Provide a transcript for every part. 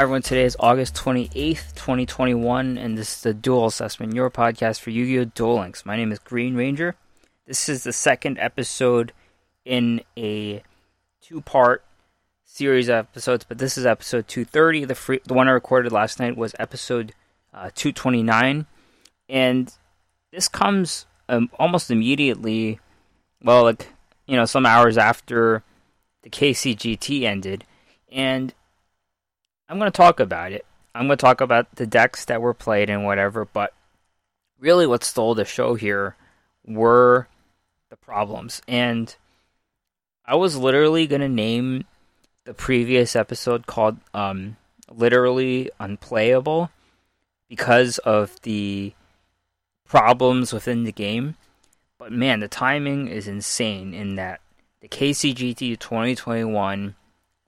Everyone, today is August 28th, 2021, and this is the Dual Assessment, your podcast for Yu-Gi-Oh! Duel Links. My name is Green Ranger. This is the second episode in a two-part series of episodes, but this is episode 230. The, free, the one I recorded last night was episode uh, 229, and this comes um, almost immediately, well, like, you know, some hours after the KCGT ended, and I'm going to talk about it. I'm going to talk about the decks that were played and whatever, but really what stole the show here were the problems. And I was literally going to name the previous episode called um, Literally Unplayable because of the problems within the game. But man, the timing is insane in that the KCGT 2021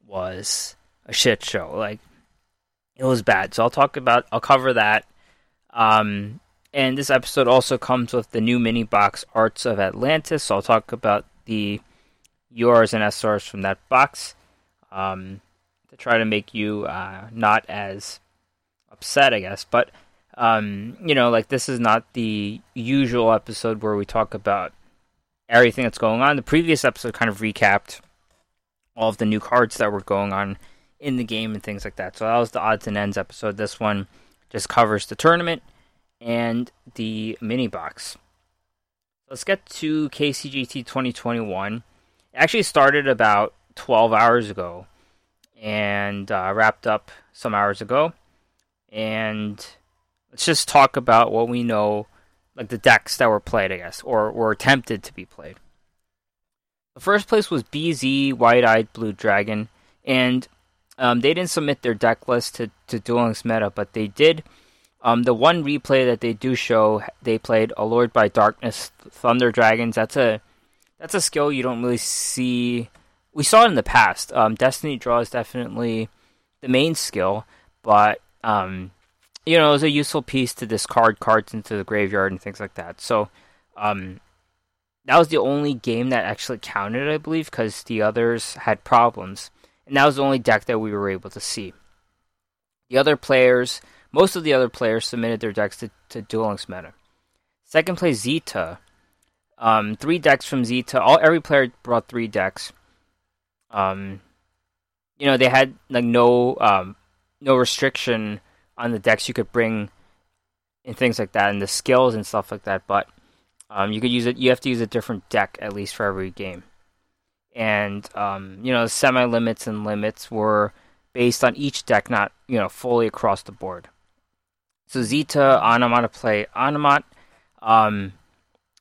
was a shit show. Like, it was bad. So I'll talk about, I'll cover that. Um, and this episode also comes with the new mini box Arts of Atlantis. So I'll talk about the URs and SRs from that box um, to try to make you uh, not as upset, I guess. But, um, you know, like this is not the usual episode where we talk about everything that's going on. The previous episode kind of recapped all of the new cards that were going on in the game and things like that. So that was the odds and ends episode. This one just covers the tournament and the mini box. Let's get to KCGT 2021. It actually started about 12 hours ago and uh, wrapped up some hours ago. And let's just talk about what we know, like the decks that were played, I guess, or were attempted to be played. The first place was BZ White Eyed Blue Dragon, and um, they didn't submit their deck list to, to Duel Links Meta, but they did. Um, the one replay that they do show, they played Allured by Darkness Thunder Dragons. That's a that's a skill you don't really see. We saw it in the past. Um, Destiny Draw is definitely the main skill, but um, you know, it was a useful piece to discard cards into the graveyard and things like that. So, um, that was the only game that actually counted, I believe, because the others had problems and that was the only deck that we were able to see. The other players, most of the other players submitted their decks to, to Duel Links Meta. Second place, Zeta. Um, three decks from Zeta. All every player brought three decks. Um, you know they had like no um, no restriction on the decks you could bring and things like that, and the skills and stuff like that. But um, you could use it. You have to use a different deck at least for every game and um, you know semi limits and limits were based on each deck, not you know fully across the board. So Zeta Onomata play Onomat. Um,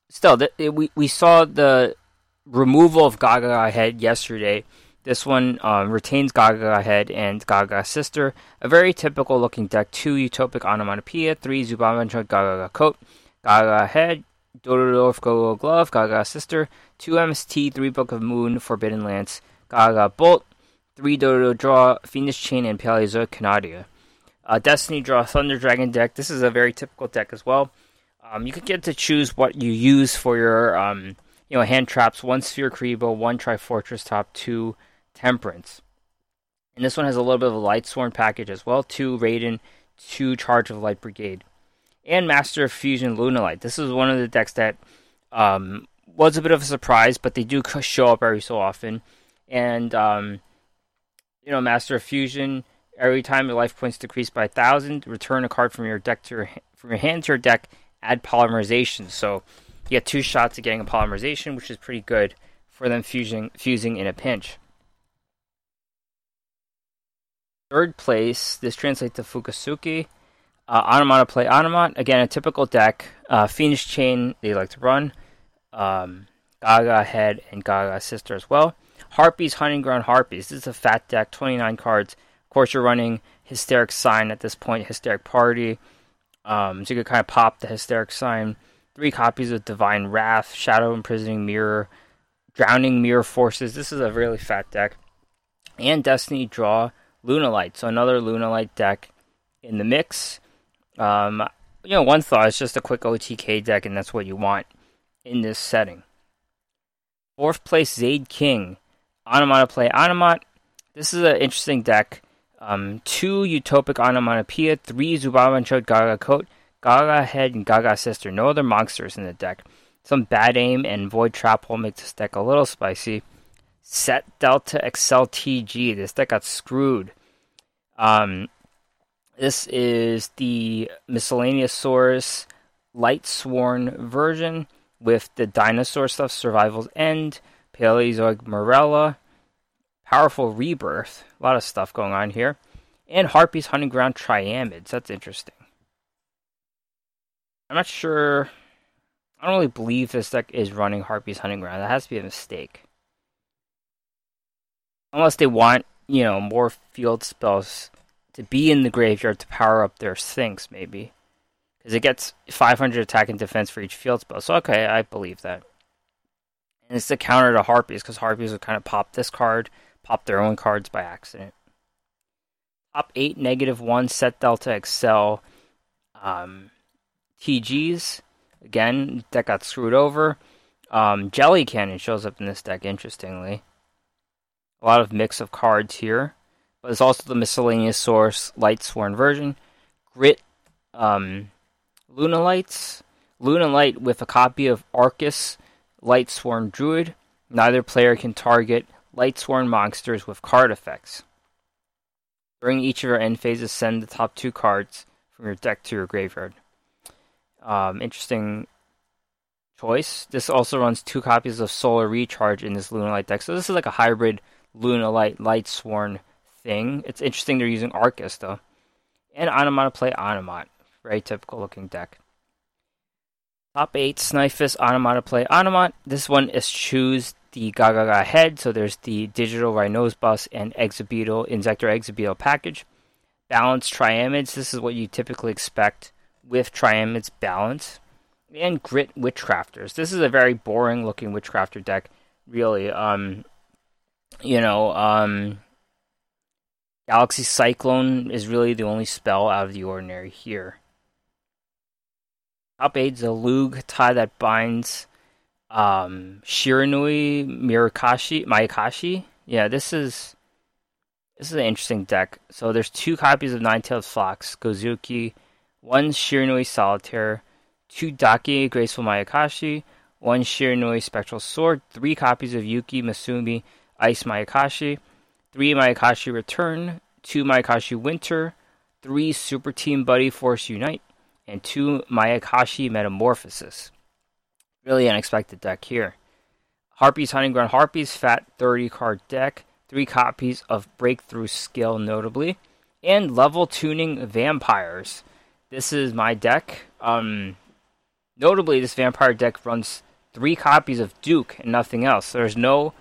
still, th- it, we we saw the removal of Gaga Head yesterday. This one um, retains Gaga Head and Gaga Sister, a very typical looking deck. Two Utopic Onomatopoeia, three Zubamajo Gaga Coat, Gaga Head, Dororo Go Glove, Gaga Sister, 2 MST, 3 Book of Moon, Forbidden Lance, Gaga Bolt, 3 Dodo Draw, Phoenix Chain, and Paleozoic Canadia. Uh, Destiny Draw Thunder Dragon deck. This is a very typical deck as well. Um, you can get to choose what you use for your um, you know hand traps. One Sphere Kuriboh, one Trifortressops, two Temperance. And this one has a little bit of a Lightsworn package as well. Two Raiden, two Charge of Light Brigade and Master Fusion Lunalight. This is one of the decks that um, was a bit of a surprise, but they do show up every so often. And um, you know, Master of Fusion. Every time your life points decrease by a thousand, return a card from your deck to your from your hand to your deck. Add polymerization. So you get two shots at getting a polymerization, which is pretty good for them fusing fusing in a pinch. Third place, this translates to Fukusuki. Uh, play Onomat. Again, a typical deck. Uh, Phoenix Chain, they like to run. Um, Gaga Head and Gaga Sister as well. Harpies, Hunting Ground Harpies. This is a fat deck, 29 cards. Of course, you're running Hysteric Sign at this point, Hysteric Party. Um, so you could kind of pop the Hysteric Sign. Three copies of Divine Wrath, Shadow Imprisoning Mirror, Drowning Mirror Forces. This is a really fat deck. And Destiny Draw Lunalight. So another Lunalight deck in the mix. Um, you know, one thought is just a quick OTK deck, and that's what you want in this setting. Fourth place, Zaid King. Onomata play Onomat. This is an interesting deck. um, two Utopic Onomatopoeia, three Zubabancho Gaga Coat, Gaga Head, and Gaga Sister. No other monsters in the deck. Some Bad Aim and Void Trap will make this deck a little spicy. Set Delta Excel TG. This deck got screwed. Um, this is the Miscellaneous Source Light Sworn version with the dinosaur stuff, Survival's End, Paleozoic Marrella, Powerful Rebirth, a lot of stuff going on here, and Harpy's Hunting Ground Triamids. That's interesting. I'm not sure. I don't really believe this deck is running Harpy's Hunting Ground. That has to be a mistake. Unless they want, you know, more field spells to be in the graveyard to power up their Sphinx, maybe because it gets 500 attack and defense for each field spell. So okay, I believe that. And it's the counter to Harpies because Harpies would kind of pop this card, pop their own cards by accident. Top eight, negative one, set delta, excel, um, TGs. Again, deck got screwed over. Um, Jelly Cannon shows up in this deck, interestingly. A lot of mix of cards here. But it's also the miscellaneous source, light sworn version. Grit, um, Lunalights. Lunalight with a copy of Aurkus Lightsworn Druid. Neither player can target Lightsworn monsters with card effects. During each of your end phases, send the top two cards from your deck to your graveyard. Um, interesting choice. This also runs two copies of Solar Recharge in this Lunalight deck. So this is like a hybrid Lunalight Lightsworn thing. It's interesting they're using Aurkus though. And Onomatopoeia Onomate. Very typical looking deck. Top 8, Snifus, Play, Onomat. This one is choose the Gagaga head, so there's the digital Rhinosebus and Exobeetle, Inzektor Exobeetle package. Balance Triamids, this is what you typically expect with Triamids balance. And Grit Witchcrafters. This is a very boring looking Witchcrafter deck, really. Um, you know, um, Galaxy Cyclone is really the only spell out of the ordinary here. Top aids a Lug tie that binds um, Shiranui Mirakashi Mayakashi. Yeah, this is this is an interesting deck. So there's two copies of Nine-Tailed Fox, Gozuki, one Shiranui Solitaire, two Dakki Graceful Mayakashi, one Shiranui Spectral Sword, three copies of Yuki-Musume Ice Mayakashi, three Mayakashi Return, two Mayakashi Winter, three Super Team Buddy Force Unite, and two Mayakashi Metamorphosis. Really unexpected deck here. Harpies Hunting Ground Harpies, fat 30 card deck, three copies of Breakthrough Skill notably, and level tuning vampires. This is my deck. Um, notably, this vampire deck runs three copies of Duke and nothing else. There's no,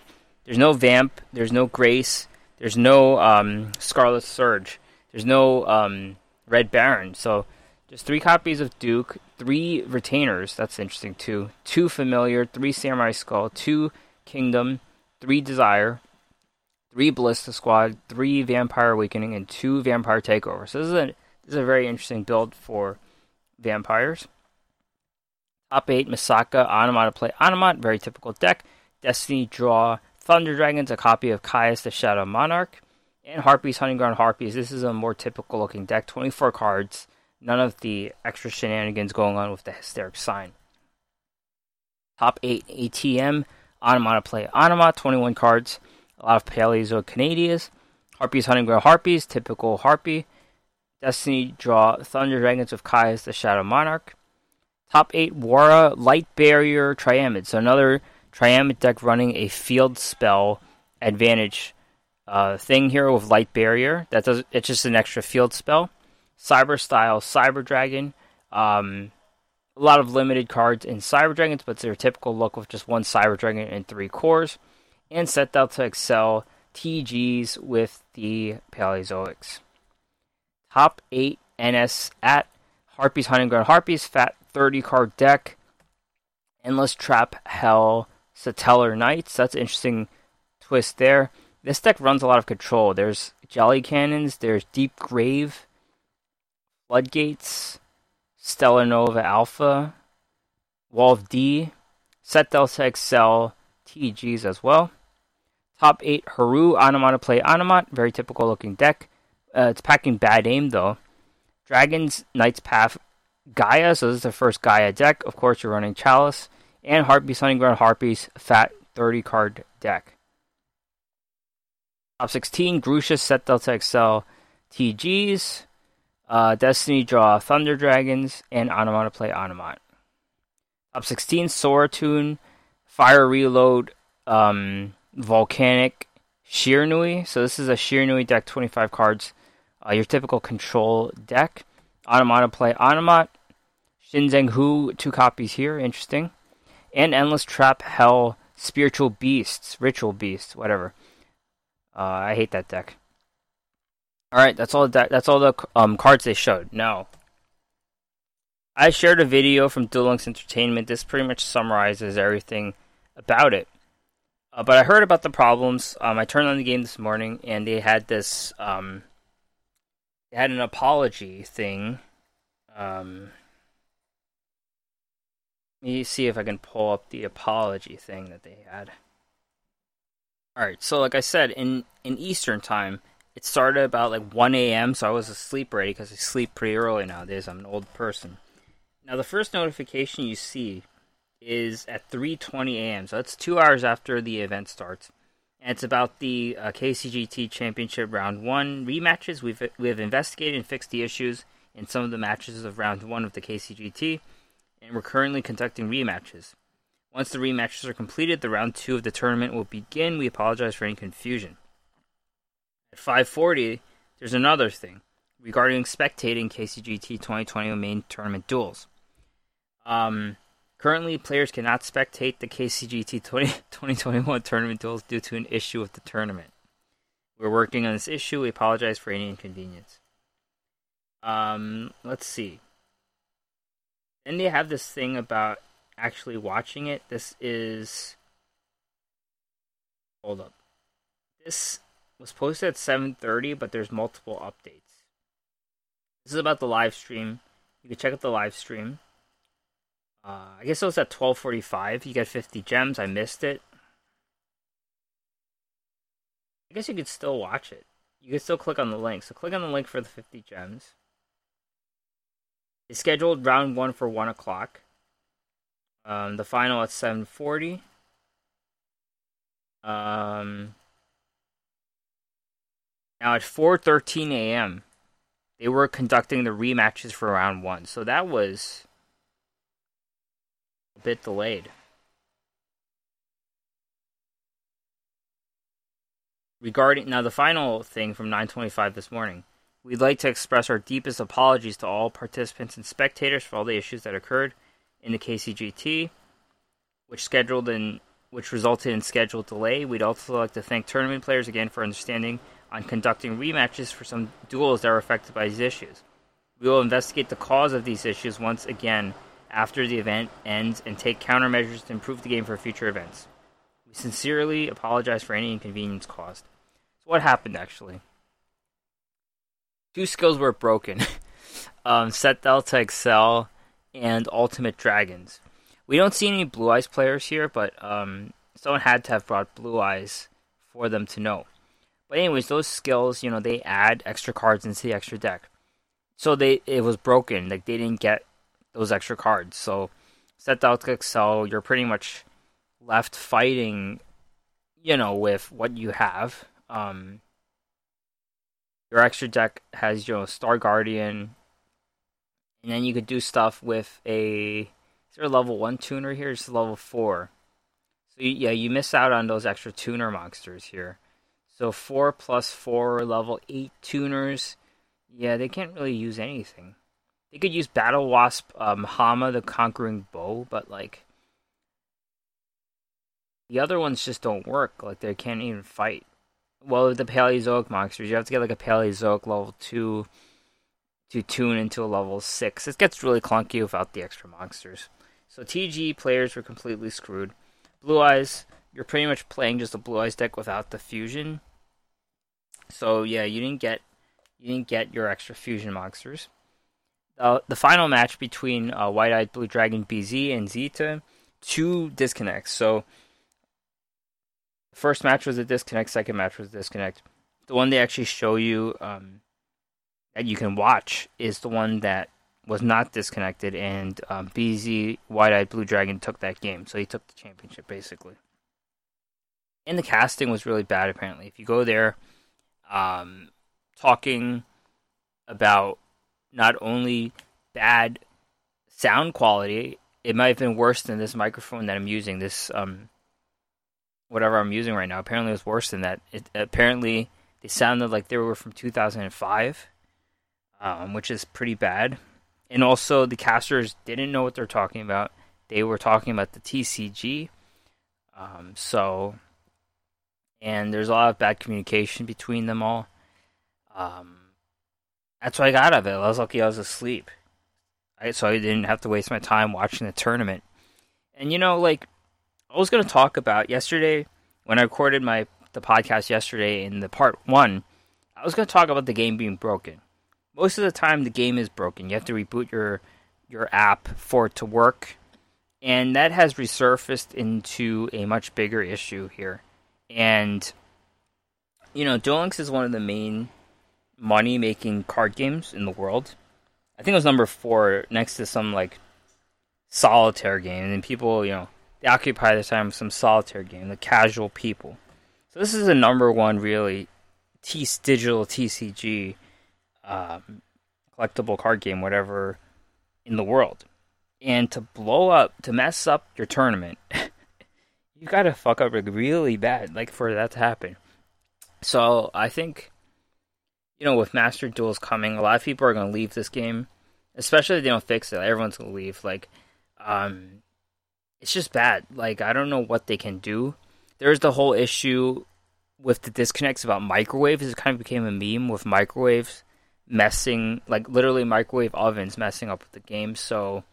there's no vamp. There's no Grace. There's no um, Scarlet Surge. There's no um, Red Baron. So just three copies of Duke, three retainers. That's interesting too. Two familiar, three samurai skull, two kingdom, three desire, three ballista squad, three vampire awakening, and two vampire takeover. So this is a this is a very interesting build for vampires. Top eight Misaka Onomatopoeia Onomat, very typical deck. Destiny draw Thunder Dragons, a copy of Caius the Shadow Monarch, and Harpies Hunting Ground Harpies. This is a more typical looking deck. Twenty four cards none of the extra shenanigans going on with the hysteric sign. Top 8 ATM, Onomatopoeia Onomat, 21 cards, a lot of Paleozoic Canadias, Harpies Hunting Ground Harpies, typical Harpy, Destiny Draw Thunder Dragons of Caius the Shadow Monarch. Top 8 Wara Light Barrier Triamid, so another Triamid deck running a field spell advantage uh, thing here with Light Barrier. That does it's just an extra field spell. Cyber Style Cyber Dragon. Um, a lot of limited cards in Cyber Dragons, but their typical look with just one Cyber Dragon and three cores. And set out to excel TGs with the Paleozoics. Top 8 NS at Harpies Hunting Ground Harpies, Fat 30 card deck. Endless Trap Hell Satellar Knights. That's an interesting twist there. This deck runs a lot of control. There's Jelly Cannons, there's Deep Grave, Floodgates, Stellar Nova Alpha, Wall of D, Set Delta Excel, TGs as well. Top 8 Haru Onomatopoeia Onomat, very typical looking deck. Uh, it's packing bad aim though. Dragons, Knights Path, Gaia. So this is the first Gaia deck. Of course, you're running Chalice and Harpies, Hunting Ground Harpies, fat 30 card deck. Top 16, Grusha, Set Delta XL, TGs, uh, Destiny Draw, Thunder Dragons, and Onomata Play Onomat. Top 16, Sora Tune, Fire Reload, um, Volcanic, Shiranui. So this is a Shiranui deck, 25 cards. Uh, your typical control deck. Onomata Play Onomat. Shinzeng Hu, two copies here, interesting. And Endless Trap Hell, Spiritual Beasts, Ritual Beasts, whatever. Uh, I hate that deck. All right, that's all. That, that's all the um, cards they showed. Now, I shared a video from Duel Links Entertainment. This pretty much summarizes everything about it. Uh, but I heard about the problems. Um, I turned on the game this morning, and they had this. Um, they had an apology thing. Um, let me see if I can pull up the apology thing that they had. Alright, so like I said, in, in Eastern time, it started about like 1 a.m., so I was asleep already because I sleep pretty early nowadays. I'm an old person. Now, the first notification you see is at 3:20 a.m. So that's two hours after the event starts, and it's about the uh, KCGT Championship Round One rematches. We've we have investigated and fixed the issues in some of the matches of Round One of the KCGT, and we're currently conducting rematches. Once the rematches are completed, the round two of the tournament will begin. We apologize for any confusion. At 5:40, there's another thing regarding spectating KCGT 2020 main tournament duels. Um, currently, players cannot spectate the KCGT 20, 2021 tournament duels due to an issue with the tournament. We're working on this issue. We apologize for any inconvenience. Um, let's see. Then they have this thing about actually watching it. This is. Hold up. This was posted at 7:30, but there's multiple updates. This is about the live stream. You can check out the live stream. Uh, I guess it was at 12:45. You get 50 gems. I missed it. I guess you could still watch it. You could still click on the link. So click on the link for the 50 gems. It's scheduled round one for one o'clock. Um, the final at 7:40. Um, now at 4:13 a.m., they were conducting the rematches for round one, so that was a bit delayed. Regarding now the final thing from 9:25 this morning, we'd like to express our deepest apologies to all participants and spectators for all the issues that occurred in the KCGT, which scheduled in which resulted in scheduled delay. We'd also like to thank tournament players again for understanding on conducting rematches for some duels that were affected by these issues. We will investigate the cause of these issues once again after the event ends and take countermeasures to improve the game for future events. We sincerely apologize for any inconvenience caused. So, what happened actually? Two skills were broken um, Set Delta XL and Ultimate Dragons. We don't see any Blue Eyes players here, but um, someone had to have brought Blue Eyes for them to know. But anyways, those skills, you know, they add extra cards into the extra deck. So they it was broken. Like they didn't get those extra cards. So set out to Excel, you're pretty much left fighting, you know, with what you have. Um, your extra deck has you know Star Guardian, and then you could do stuff with a is there a level one tuner here? It's level four. So yeah, you miss out on those extra tuner monsters here. So four plus four level eight tuners. Yeah, they can't really use anything. They could use Battle Wasp, um, Hama the Conquering Bow, but like the other ones just don't work. Like they can't even fight. Well, with the Paleozoic monsters, you have to get like a Paleozoic level two to tune into a level six. It gets really clunky without the extra monsters. So TG players were completely screwed. Blue Eyes, you're pretty much playing just a Blue Eyes deck without the fusion. So yeah, you didn't get you didn't get your extra fusion monsters. Uh, the final match between uh, White Eyed Blue Dragon BZ and Zeta, two disconnects. So first match was a disconnect, second match was a disconnect. The one they actually show you um, that you can watch is the one that was not disconnected, and um, BZ Wide Eyed Blue Dragon took that game, so he took the championship basically. And the casting was really bad. Apparently, if you go there, um, talking about not only bad sound quality, it might have been worse than this microphone that I'm using. This um, whatever I'm using right now. Apparently, was worse than that. It apparently they sounded like they were from 2005, um, which is pretty bad. And also, the casters didn't know what they're talking about. They were talking about the TCG. Um, so, and there's a lot of bad communication between them all. Um, that's what I got out of it. I was lucky I was asleep. I, so I didn't have to waste my time watching the tournament. And you know, like I was going to talk about yesterday when I recorded my the podcast yesterday in the part one. I was going to talk about the game being broken most of the time the game is broken. You have to reboot your your app for it to work, and that has resurfaced into a much bigger issue here. And you know, Duel Links is one of the main money making card games in the world. I think it was number four next to some like solitaire game, and people, you know, they occupy their time with some solitaire game, the casual people. So this is a number one really T digital TCG um, collectible card game, whatever, in the world. And to blow up, to mess up your tournament, you gotta fuck up really bad, like for that to happen. So I think, you know, with Master Duels coming, a lot of people are gonna leave this game, especially if they don't fix it. Everyone's gonna leave. Like, um, it's just bad. Like I don't know what they can do. There's the whole issue with the disconnects about microwaves. It kind of became a meme with microwaves messing like literally microwave ovens messing up with the game so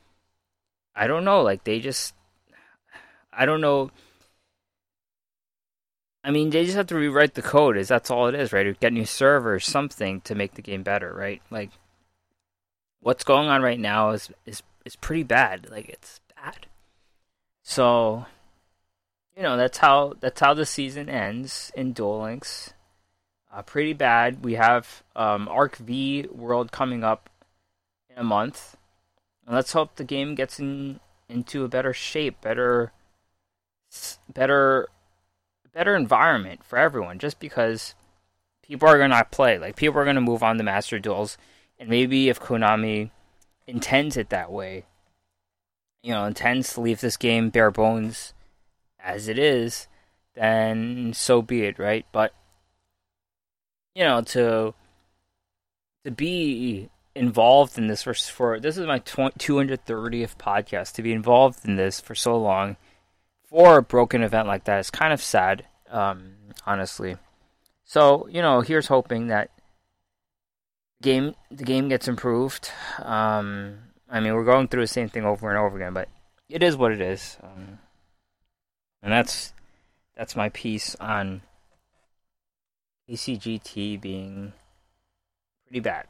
i don't know like they just i don't know i mean they just have to rewrite the code. Is that's all it is right? Get new servers something to make the game better right? Like what's going on right now is is is pretty bad. Like it's bad. So you know that's how that's how the season ends in Duel Links. Uh, pretty bad. We have um, Arc V World coming up in a month, and let's hope the game gets in into a better shape, better, better, better environment for everyone. Just because people are gonna play, like people are gonna move on to Master Duels, and maybe if Konami intends it that way, you know, intends to leave this game bare bones as it is, then so be it, right? But you know, to to be involved in this for, for this is my 230th podcast to be involved in this for so long for a broken event like that is kind of sad um, honestly. So you know here's hoping that game the game gets improved. Um, i mean we're going through the same thing over and over again but it is what it is. Um, and that's that's my piece on TCGT being pretty bad.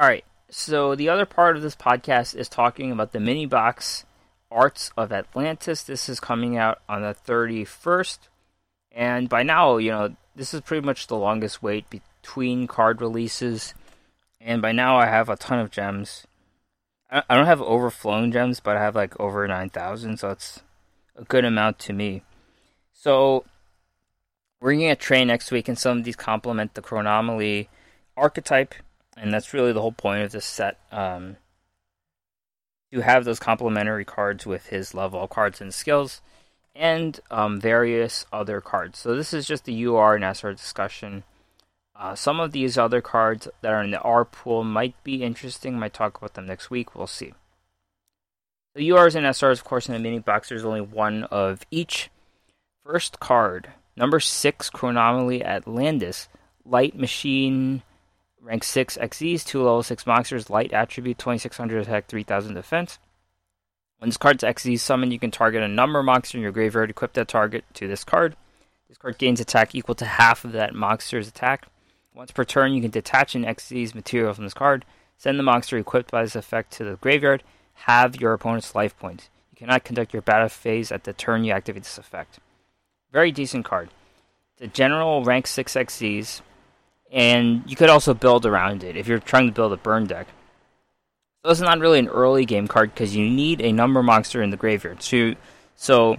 Alright, so the other part of this podcast is talking about the mini box Arts of Atlantis. This is coming out on the 31st. And by now, you know, this is pretty much the longest wait between card releases. And by now, I have a ton of gems. I don't have overflowing gems, but I have like over 9,000, so it's a good amount to me. So, we're going to train next week, and some of these complement the Chronomaly archetype, and that's really the whole point of this set. Um, to have those complementary cards with his level of cards and skills, and um, various other cards. So this is just the UR and SR discussion. Uh, some of these other cards that are in the R pool might be interesting. Might talk about them next week. We'll see. The URs and SRs, of course, in the mini box, there's only one of each. First card Number 6, Chronomaly Atlantis. Light Machine, rank 6 Xyz, 2 level 6 monsters, light attribute, 2600 attack, 3000 defense. When this card's Xyz summoned, you can target a number of monsters in your graveyard, equip that target to this card. This card gains attack equal to half of that monster's attack. Once per turn, you can detach an Xyz material from this card, send the monster equipped by this effect to the graveyard, have your opponent's life points. You cannot conduct your battle phase at the turn you activate this effect. Very decent card. The general rank 6 Xyz, and you could also build around it if you're trying to build a burn deck. So it's not really an early game card because you need a number monster in the graveyard. So, so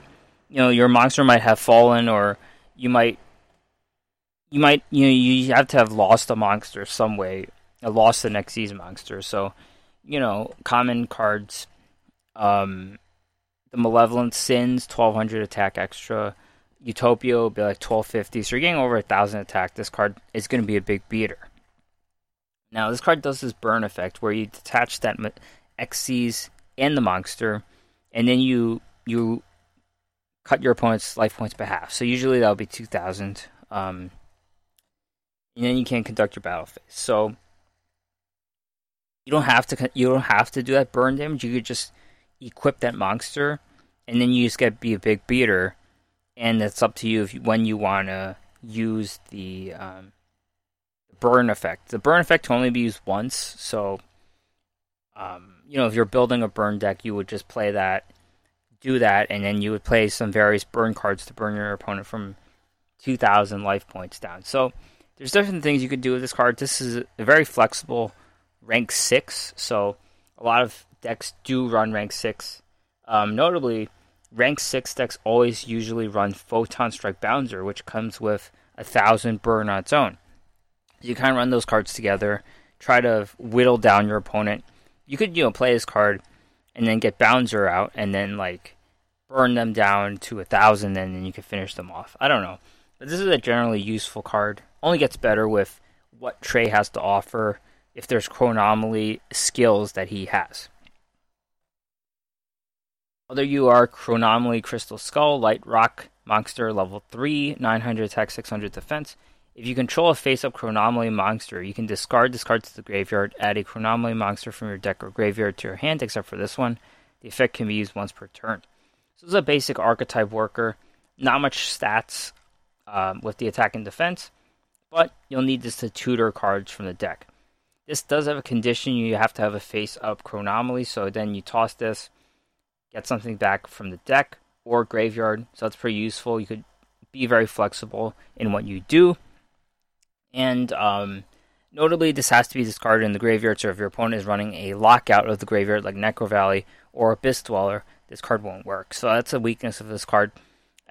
you know your monster might have fallen, or you might you might you know you have to have lost a monster some way, uh, lost next Xyz monster. So you know common cards, um, the Malevolent Sins, twelve hundred attack extra. Utopia will be like twelve fifty. So you're getting over a thousand attack. This card is going to be a big beater. Now this card does this burn effect where you detach that Xyz and the monster, and then you you cut your opponent's life points by half. So usually that'll be two thousand. Um, and then you can conduct your battle phase. So you don't have to you don't have to do that burn damage. You could just equip that monster, and then you just get be a big beater, and it's up to you if when you want to use the um, burn effect. The burn effect can only be used once, so um, you know if you're building a burn deck, you would just play that, do that, and then you would play some various burn cards to burn your opponent from 2,000 life points down. So there's different things you could do with this card. This is a very flexible rank six, so a lot of decks do run rank six. Um, notably, rank six decks always usually run Photon Strike Bouncer, which comes with a thousand burn on its own. You kind of run those cards together, try to whittle down your opponent. You could, you know, play this card and then get Bouncer out and then like burn them down to a thousand, and then you can finish them off. I don't know, but this is a generally useful card only gets better with what Trey has to offer if there's chronomaly skills that he has. Whether you are chronomaly Crystal Skull, Light Rock Monster level 3, 900 attack, 600 defense. If you control a face up chronomaly monster, you can discard this card to the graveyard, add a chronomaly monster from your deck or graveyard to your hand, except for this one. The effect can be used once per turn. So this is a basic archetype worker. Not much stats um, with the attack and defense but you'll need this to tutor cards from the deck. This does have a condition you have to have a face up chronomaly, so then you toss this, get something back from the deck or graveyard, so that's pretty useful. You could be very flexible in what you do. And um, notably, this has to be discarded in the graveyard, so if your opponent is running a lockout of the graveyard like Necro Valley or Abyss Dweller, this card won't work. So that's a weakness of this card.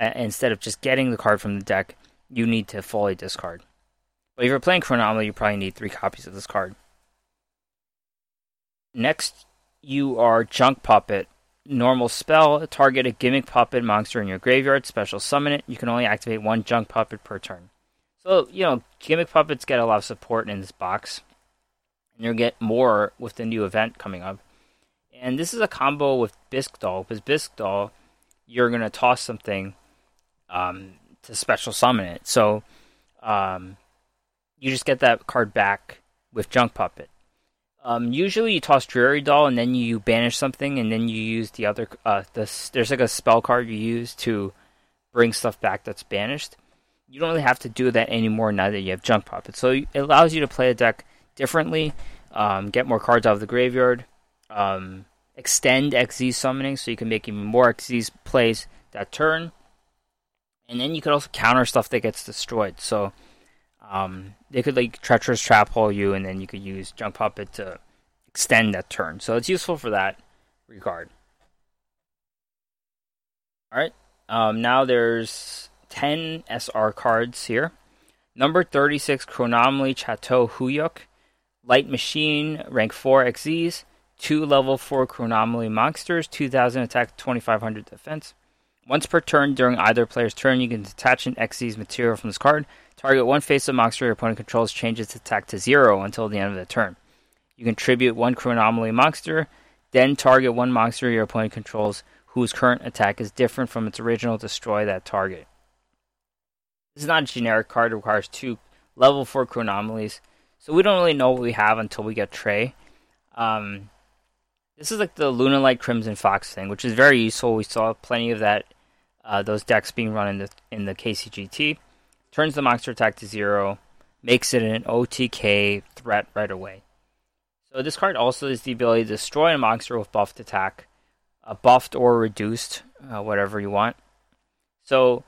Instead of just getting the card from the deck, you need to fully discard. But if you're playing Chronomaly, you probably need three copies of this card. Next, you are Junk Puppet. Normal spell, target a gimmick puppet monster in your graveyard, special summon it. You can only activate one junk puppet per turn. So, you know, gimmick puppets get a lot of support in this box. And you'll get more with the new event coming up. And this is a combo with Bisque Doll, because Bisque Doll, you're going to toss something um, to special summon it. So, um, you just get that card back with Junk Puppet. Um, usually you toss Dreary Doll and then you banish something and then you use the other. Uh, this, there's like a spell card you use to bring stuff back that's banished. You don't really have to do that anymore now that you have Junk Puppet. So it allows you to play a deck differently, um, get more cards out of the graveyard, um, extend Xyz summoning so you can make even more Xyz plays that turn. And then you could also counter stuff that gets destroyed. So um, they could like treacherous trap hole you, and then you could use junk puppet to extend that turn. So it's useful for that regard. All right. Um, now there's 10 SR cards here. Number 36, Chronomaly Chateau Huyuk. Light Machine, rank 4 Xyz. Two level 4 Chronomaly monsters, 2000 attack, 2500 defense. Once per turn during either player's turn, you can detach an Xyz material from this card. Target one face of monster your opponent controls changes its attack to zero until the end of the turn. You contribute one chronomaly monster, then target one monster your opponent controls whose current attack is different from its original destroy that target. This is not a generic card, it requires two level 4 chronomalies. So we don't really know what we have until we get Trey. Um, this is like the Lunalight Crimson Fox thing, which is very useful. We saw plenty of that uh, those decks being run in the in the KCGT, turns the monster attack to zero, makes it an OTK threat right away. So this card also has the ability to destroy a monster with buffed attack, uh, buffed or reduced, uh, whatever you want. So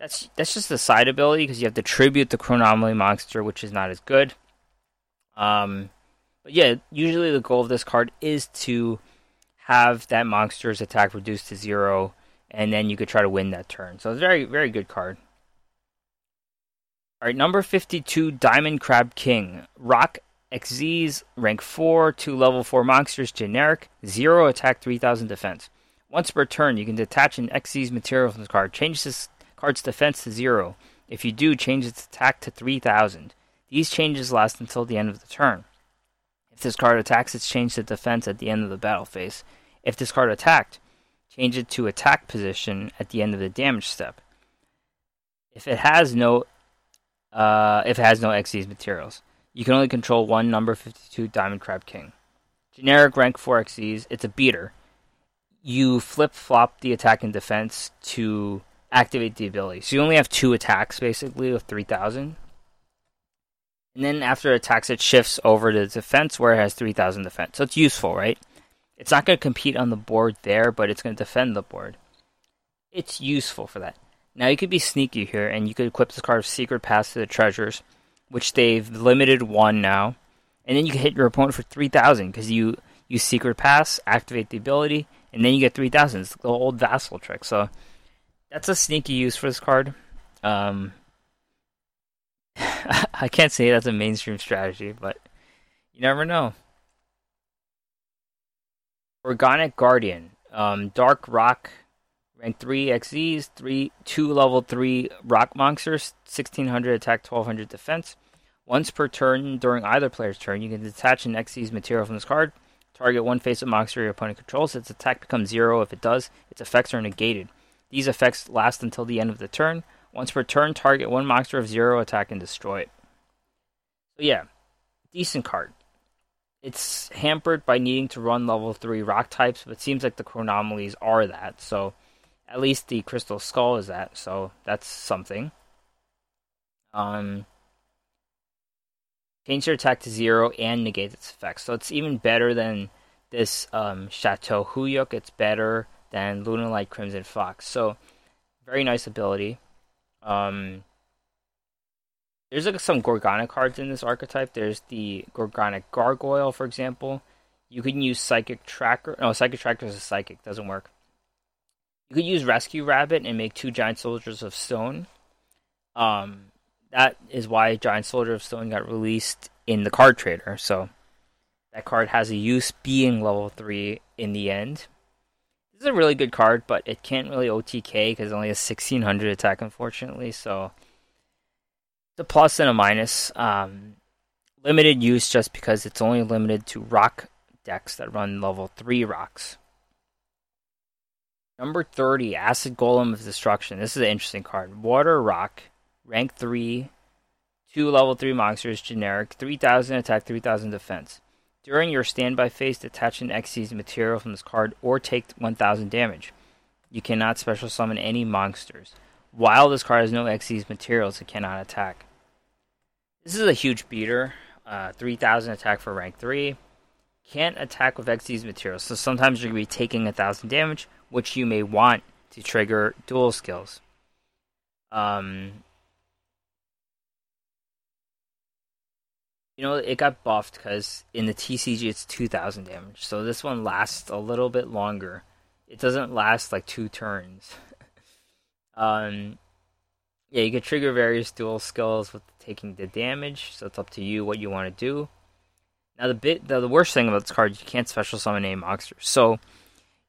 That's that's just the side ability because you have to tribute the Chronomaly monster, which is not as good. Um, but yeah, usually the goal of this card is to have that monster's attack reduced to zero, and then you could try to win that turn. So it's a very very good card. All right, number fifty-two, Diamond Crab King, Rock Xyz, rank four, two level four monsters, generic, zero attack, three thousand defense. Once per turn, you can detach an Xyz material from the card. Change this card's defense to zero. If you do, change its attack to 3000. These changes last until the end of the turn. If this card attacks, it's changed to defense at the end of the battle phase. If this card attacked, change it to attack position at the end of the damage step. If it has no uh, if it has no Xyz materials, you can only control one number 52 Diamond Crab King. Generic rank 4 Xyz, it's a beater you flip flop the attack and defense to activate the ability. So you only have two attacks basically with 3000. And then after attacks, it shifts over to defense where it has 3000 defense. So it's useful, right? It's not going to compete on the board there, but it's going to defend the board. It's useful for that. Now you could be sneaky here and you could equip this card of Secret Pass to the Treasures, which they've limited one now. And then you can hit your opponent for 3000 because you use Secret Pass, activate the ability, and then you get 3000. It's the old Vassal trick. So that's a sneaky use for this card. Um, I can't say that's a mainstream strategy, but you never know. Gorgonic Guardian, um, Dark Rock, rank three Xyz, three two level three rock monsters, sixteen hundred attack, twelve hundred defense. Once per turn during either player's turn, you can detach an Xyz material from this card. Target one face of monster your opponent controls. Its attack becomes zero. If it does, its effects are negated. These effects last until the end of the turn. Once per turn, target one monster of zero attack and destroy it. So yeah, decent card. It's hampered by needing to run level three rock types, but it seems like the chronomalies are that. So at least the crystal skull is that. So that's something. Um, change your attack to zero and negate its effects. So it's even better than this um, Chateau Huyuk. It's better than Lunalight Crimson Fox. So very nice ability. Um, there's like some Gorgonic cards in this archetype. There's the Gorgonic Gargoyle, for example. You can use Psychic Tracker. No, Psychic Tracker is a psychic. Doesn't work. You could use Rescue Rabbit and make two Giant Soldiers of Stone. Um, that is why Giant Soldier of Stone got released in the card trader. So that card has a use being level 3 in the end. This is a really good card, but it can't really OTK because it only has 1600 attack, unfortunately. So it's a plus and a minus. Um, limited use just because it's only limited to rock decks that run level 3 rocks. Number 30, Acid Golem of Destruction. This is an interesting card. Water Rock rank 3, 2 level 3 monsters, generic, 3000 attack, 3000 defense. During your standby phase, detach an Xyz material from this card or take 1000 damage. You cannot special summon any monsters. While this card has no Xyz materials, it cannot attack. This is a huge beater. Uh, 3000 attack for rank 3. Can't attack with Xyz materials, so sometimes you're going to be taking 1000 damage, which you may want to trigger dual skills. Um, You know, it got buffed because in the TCG it's 2000 damage. So this one lasts a little bit longer. It doesn't last like two turns. um, yeah, you can trigger various dual skills with taking the damage. So it's up to you what you want to do. Now the bit the, the worst thing about this card, you can't special summon any monsters. So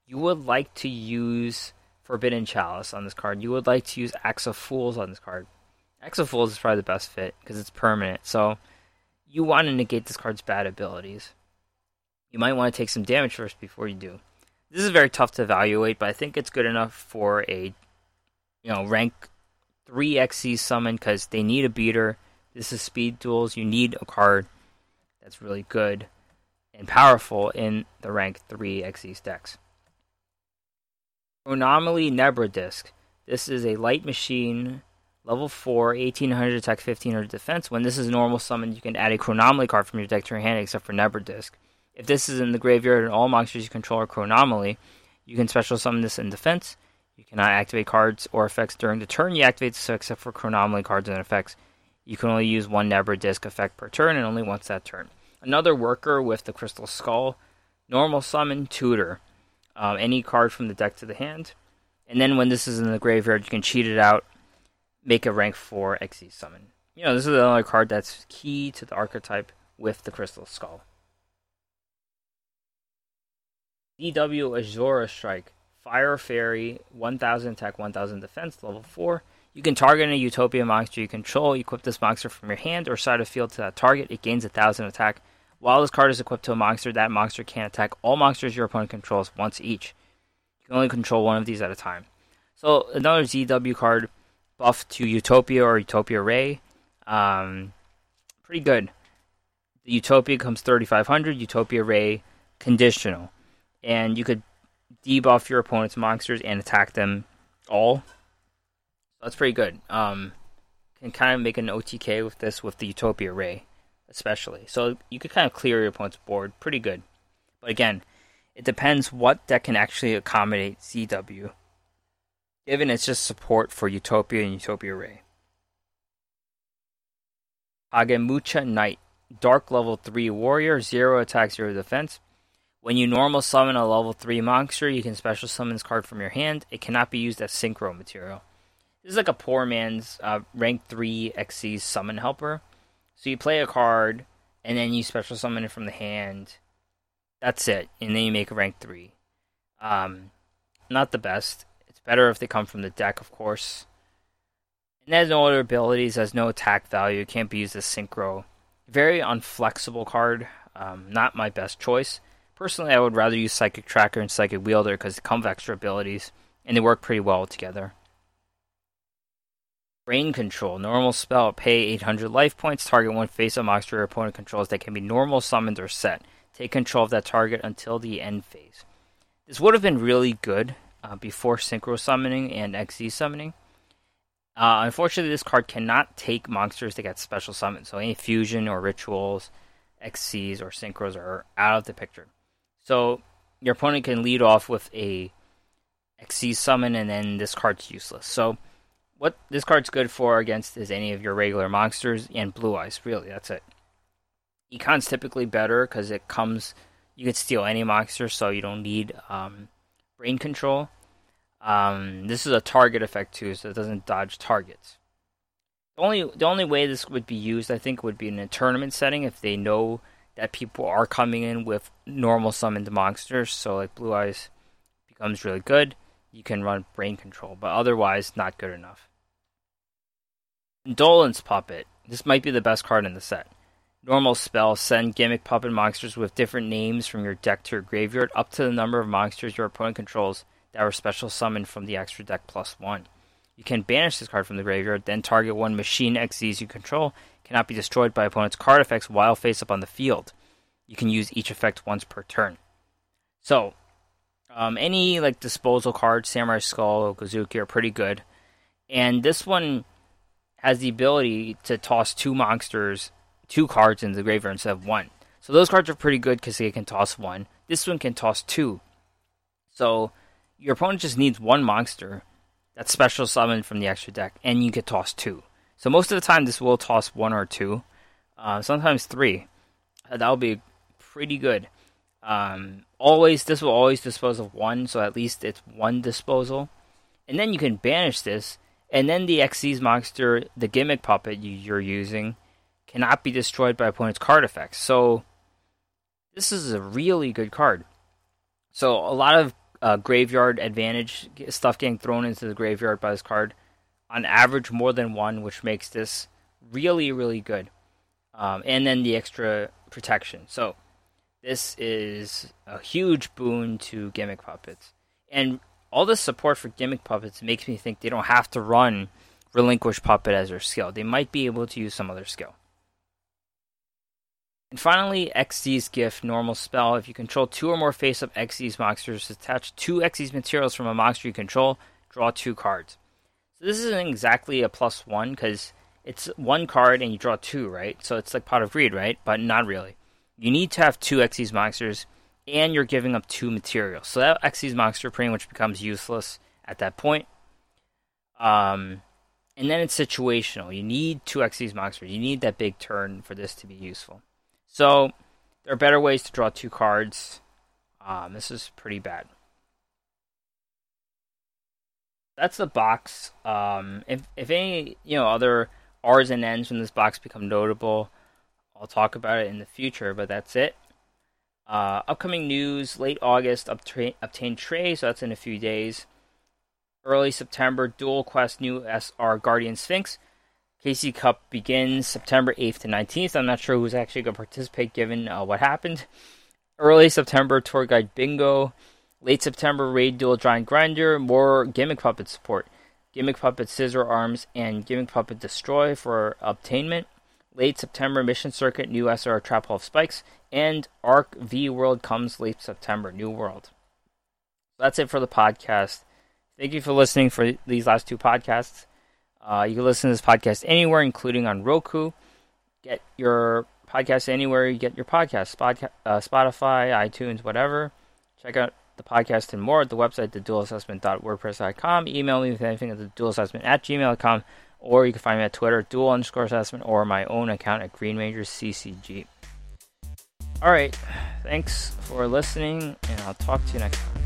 you would like to use Forbidden Chalice on this card. You would like to use Axe of Fools on this card. Axe of Fools is probably the best fit because it's permanent. So you want to negate this card's bad abilities. You might want to take some damage first before you do. This is very tough to evaluate, but I think it's good enough for a you know rank three Xyz summon because they need a beater. This is speed duels. You need a card that's really good and powerful in the rank three Xyz decks. Anomaly Nebra Disc. This is a light machine Level 4, 1800 attack, 1500 defense. When this is normal summon, you can add a Chronomaly card from your deck to your hand except for Nebra Disc. If this is in the graveyard and all monsters you control are Chronomaly, you can special summon this in defense. You cannot activate cards or effects during the turn you activate, so except for chronomaly cards and effects. You can only use one Nebra Disk effect per turn and only once that turn. Another worker with the Crystal Skull, normal summon, tutor. Um, any card from the deck to the hand. And then when this is in the graveyard, you can cheat it out, make a rank 4 Xyz summon. You know, this is another card that's key to the archetype with the Crystal Skull. ZW Asura Strike. Fire Fairy, 1000 attack, 1000 defense, level 4. You can target a Utopia monster you control, equip this monster from your hand or side of field to that target. It gains 1000 attack. While this card is equipped to a monster, that monster can attack all monsters your opponent controls once each. You can only control one of these at a time. So, another ZW card buff to Utopia or Utopia Ray. Um, pretty good. The Utopia comes 3500, Utopia Ray conditional. And you could debuff your opponent's monsters and attack them all. That's pretty good. Um, can kind of make an OTK with this with the Utopia Ray, especially. So you could kind of clear your opponent's board pretty good. But again, it depends what deck can actually accommodate ZW, given it's just support for Utopia and Utopia Ray. Kagemucha Knight, Dark level 3 warrior, 0 attack, 0 defense. When you normal summon a level 3 monster, you can special summon this card from your hand. It cannot be used as synchro material. This is like a poor man's uh, rank 3 Xyz summon helper. So you play a card, and then you special summon it from the hand. That's it. And then you make a rank 3. Um, not the best. It's better if they come from the deck, of course. And has no other abilities, has no attack value, it can't be used as synchro. Very unflexible card. Um, not my best choice. Personally, I would rather use Psychic Tracker and Psychic Wielder because they come with extra abilities and they work pretty well together. Brain Control. Normal spell. Pay 800 life points. Target one face up monster your opponent controls that can be normal summoned or set. Take control of that target until the end phase. This would have been really good uh, before Synchro Summoning and Xyz Summoning. Uh, unfortunately, this card cannot take monsters that get special summoned. So any fusion or rituals, Xyzs or synchros are out of the picture. So your opponent can lead off with a Xyz summon, and then this card's useless. So what this card's good for against is any of your regular monsters and blue eyes. Really, that's it. Econ's typically better because it comes. You can steal any monster, so you don't need um, brain control. Um, this is a target effect too, so it doesn't dodge targets. The only the only way this would be used, I think, would be in a tournament setting if they know that people are coming in with normal summoned monsters. So like Blue Eyes becomes really good. You can run Brain Control, but otherwise not good enough. Indolence Puppet. This might be the best card in the set. Normal spell send gimmick puppet monsters with different names from your deck to your graveyard up to the number of monsters your opponent controls that were special summoned from the extra deck plus one. You can banish this card from the graveyard, then target one machine Xyz you control cannot be destroyed by opponent's card effects while face up on the field. You can use each effect once per turn. So, um, any like disposal cards, Samurai Skull, Gozuki are pretty good, and this one has the ability to toss two monsters, two cards into the graveyard instead of one. So those cards are pretty good because they can toss one. This one can toss two. So your opponent just needs one monster that's special summoned from the extra deck, and you can toss two. So most of the time, this will toss one or two, uh, sometimes three. Uh, that'll be pretty good. Um, always, this will always dispose of one, so at least it's one disposal. And then you can banish this, and then the Xyz monster, the gimmick puppet you're using, cannot be destroyed by opponent's card effects. So this is a really good card. So a lot of uh, graveyard advantage stuff getting thrown into the graveyard by this card on average more than one, which makes this really, really good. Um, and then the extra protection. So this is a huge boon to gimmick puppets. And all this support for gimmick puppets makes me think they don't have to run relinquish puppet as their skill. They might be able to use some other skill. And finally, Xyz Gift, normal spell. If you control two or more face up Xyz monsters, attach two Xyz materials from a monster you control, draw two cards. This isn't exactly a plus one because it's one card and you draw two, right? So it's like Pot of Greed, right? But not really. You need to have two Xyz monsters and you're giving up two materials. So that Xyz monster pretty much becomes useless at that point. Um, and then it's situational. You need 2x these monsters. You need that big turn for this to be useful. So there are better ways to draw two cards. Um, this is pretty bad. That's the box. Um, if if any you know other R's and N's from this box become notable, I'll talk about it in the future. But that's it. Uh, upcoming news: late August, obtain, obtain Trey, so that's in a few days. Early September, Duel Quest new SR Guardian Sphinx. KC Cup begins September 8th to 19th. I'm not sure who's actually going to participate given uh, what happened. Early September, Tour Guide Bingo. Late September, Raid Duel Giant Grinder. More Gimmick Puppet support. Gimmick Puppet Scissor Arms and Gimmick Puppet Destroy for obtainment. Late September, Mission Circuit, new SR Trap of Spikes. And Arc V World comes late September, New World. That's it for the podcast. Thank you for listening for these last two podcasts. Uh, you can listen to this podcast anywhere, including on Roku. Get your podcast anywhere you get your podcast, Spot, uh, Spotify, iTunes, whatever. Check out the podcast and more at the website, theduelassessment.wordpress.com. Email me with anything at theduelassessment at gmail.com, or you can find me at Twitter, duel underscore assessment, or my own account at Green CCG. All right, thanks for listening, and I'll talk to you next time.